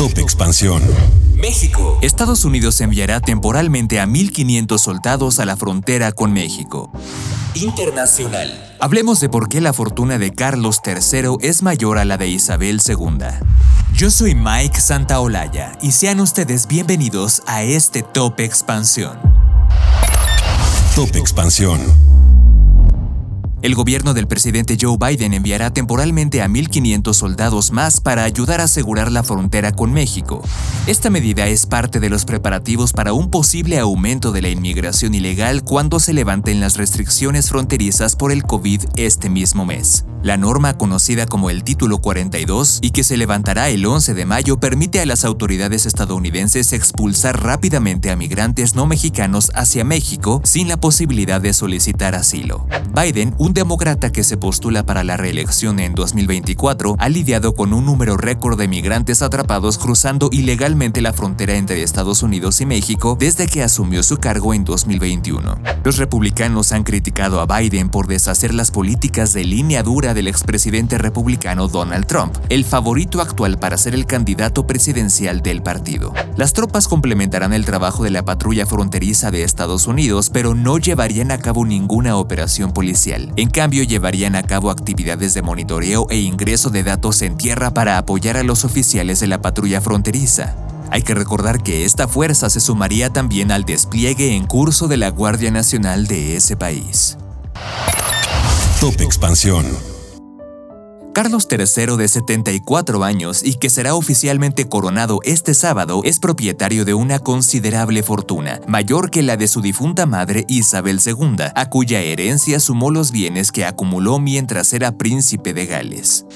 Top Expansión. México. Estados Unidos enviará temporalmente a 1.500 soldados a la frontera con México. Internacional. Hablemos de por qué la fortuna de Carlos III es mayor a la de Isabel II. Yo soy Mike Santaolalla y sean ustedes bienvenidos a este Top Expansión. Top Expansión. El gobierno del presidente Joe Biden enviará temporalmente a 1.500 soldados más para ayudar a asegurar la frontera con México. Esta medida es parte de los preparativos para un posible aumento de la inmigración ilegal cuando se levanten las restricciones fronterizas por el COVID este mismo mes. La norma conocida como el Título 42 y que se levantará el 11 de mayo permite a las autoridades estadounidenses expulsar rápidamente a migrantes no mexicanos hacia México sin la posibilidad de solicitar asilo. Biden, demócrata que se postula para la reelección en 2024, ha lidiado con un número récord de migrantes atrapados cruzando ilegalmente la frontera entre Estados Unidos y México desde que asumió su cargo en 2021. Los republicanos han criticado a Biden por deshacer las políticas de línea dura del expresidente republicano Donald Trump, el favorito actual para ser el candidato presidencial del partido. Las tropas complementarán el trabajo de la patrulla fronteriza de Estados Unidos, pero no llevarían a cabo ninguna operación policial. En cambio, llevarían a cabo actividades de monitoreo e ingreso de datos en tierra para apoyar a los oficiales de la patrulla fronteriza. Hay que recordar que esta fuerza se sumaría también al despliegue en curso de la Guardia Nacional de ese país. Top Expansión. Carlos III, de 74 años y que será oficialmente coronado este sábado, es propietario de una considerable fortuna, mayor que la de su difunta madre Isabel II, a cuya herencia sumó los bienes que acumuló mientras era príncipe de Gales.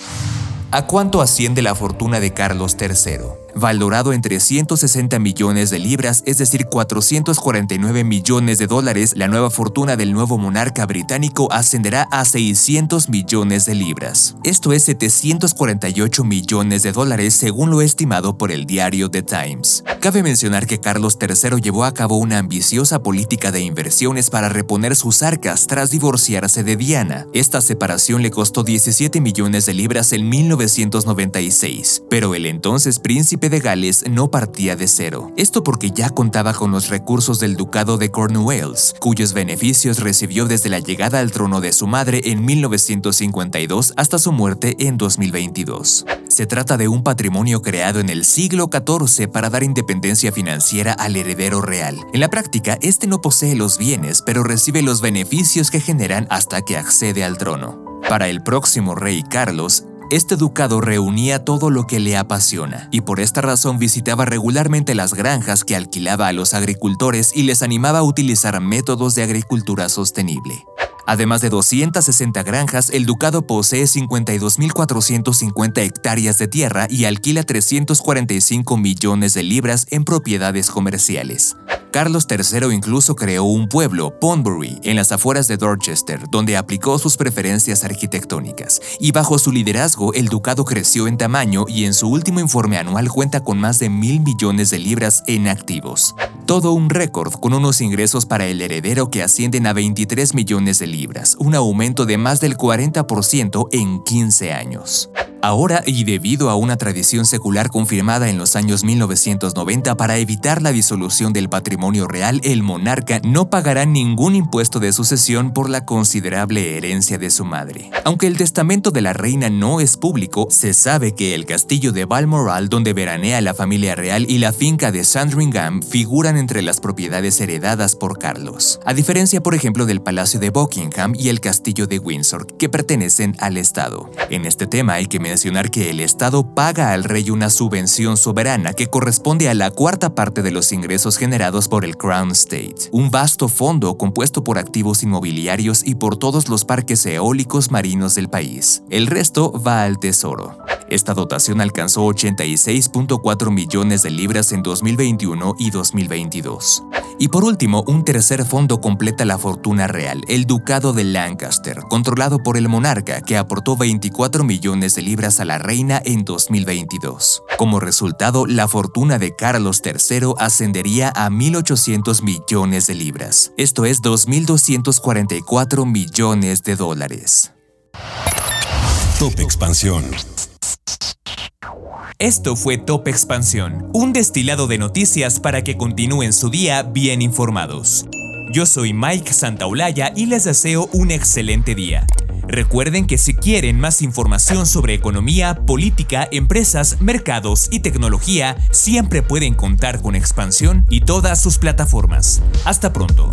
¿A cuánto asciende la fortuna de Carlos III? Valorado en 360 millones de libras, es decir, 449 millones de dólares, la nueva fortuna del nuevo monarca británico ascenderá a 600 millones de libras. Esto es 748 millones de dólares según lo estimado por el diario The Times. Cabe mencionar que Carlos III llevó a cabo una ambiciosa política de inversiones para reponer sus arcas tras divorciarse de Diana. Esta separación le costó 17 millones de libras en 1996, pero el entonces príncipe de Gales no partía de cero. Esto porque ya contaba con los recursos del Ducado de Cornwalls, cuyos beneficios recibió desde la llegada al trono de su madre en 1952 hasta su muerte en 2022. Se trata de un patrimonio creado en el siglo XIV para dar independencia financiera al heredero real. En la práctica, este no posee los bienes, pero recibe los beneficios que generan hasta que accede al trono. Para el próximo rey Carlos, este ducado reunía todo lo que le apasiona y por esta razón visitaba regularmente las granjas que alquilaba a los agricultores y les animaba a utilizar métodos de agricultura sostenible. Además de 260 granjas, el ducado posee 52.450 hectáreas de tierra y alquila 345 millones de libras en propiedades comerciales. Carlos III incluso creó un pueblo, Pondbury, en las afueras de Dorchester, donde aplicó sus preferencias arquitectónicas, y bajo su liderazgo el ducado creció en tamaño y en su último informe anual cuenta con más de mil millones de libras en activos. Todo un récord con unos ingresos para el heredero que ascienden a 23 millones de libras, un aumento de más del 40% en 15 años. Ahora, y debido a una tradición secular confirmada en los años 1990 para evitar la disolución del patrimonio real, el monarca no pagará ningún impuesto de sucesión por la considerable herencia de su madre. Aunque el testamento de la reina no es público, se sabe que el castillo de Balmoral, donde veranea la familia real, y la finca de Sandringham figuran entre las propiedades heredadas por Carlos, a diferencia, por ejemplo, del Palacio de Buckingham y el Castillo de Windsor, que pertenecen al Estado. En este tema hay que mencionar que el Estado paga al rey una subvención soberana que corresponde a la cuarta parte de los ingresos generados por el Crown State, un vasto fondo compuesto por activos inmobiliarios y por todos los parques eólicos marinos del país. El resto va al Tesoro. Esta dotación alcanzó 86.4 millones de libras en 2021 y 2022. Y por último, un tercer fondo completa la fortuna real, el Ducado de Lancaster, controlado por el monarca, que aportó 24 millones de libras a la reina en 2022. Como resultado, la fortuna de Carlos III ascendería a 1.800 millones de libras, esto es 2.244 millones de dólares. Top Expansión. Esto fue Top Expansión, un destilado de noticias para que continúen su día bien informados. Yo soy Mike Santaolalla y les deseo un excelente día. Recuerden que si quieren más información sobre economía, política, empresas, mercados y tecnología, siempre pueden contar con Expansión y todas sus plataformas. Hasta pronto.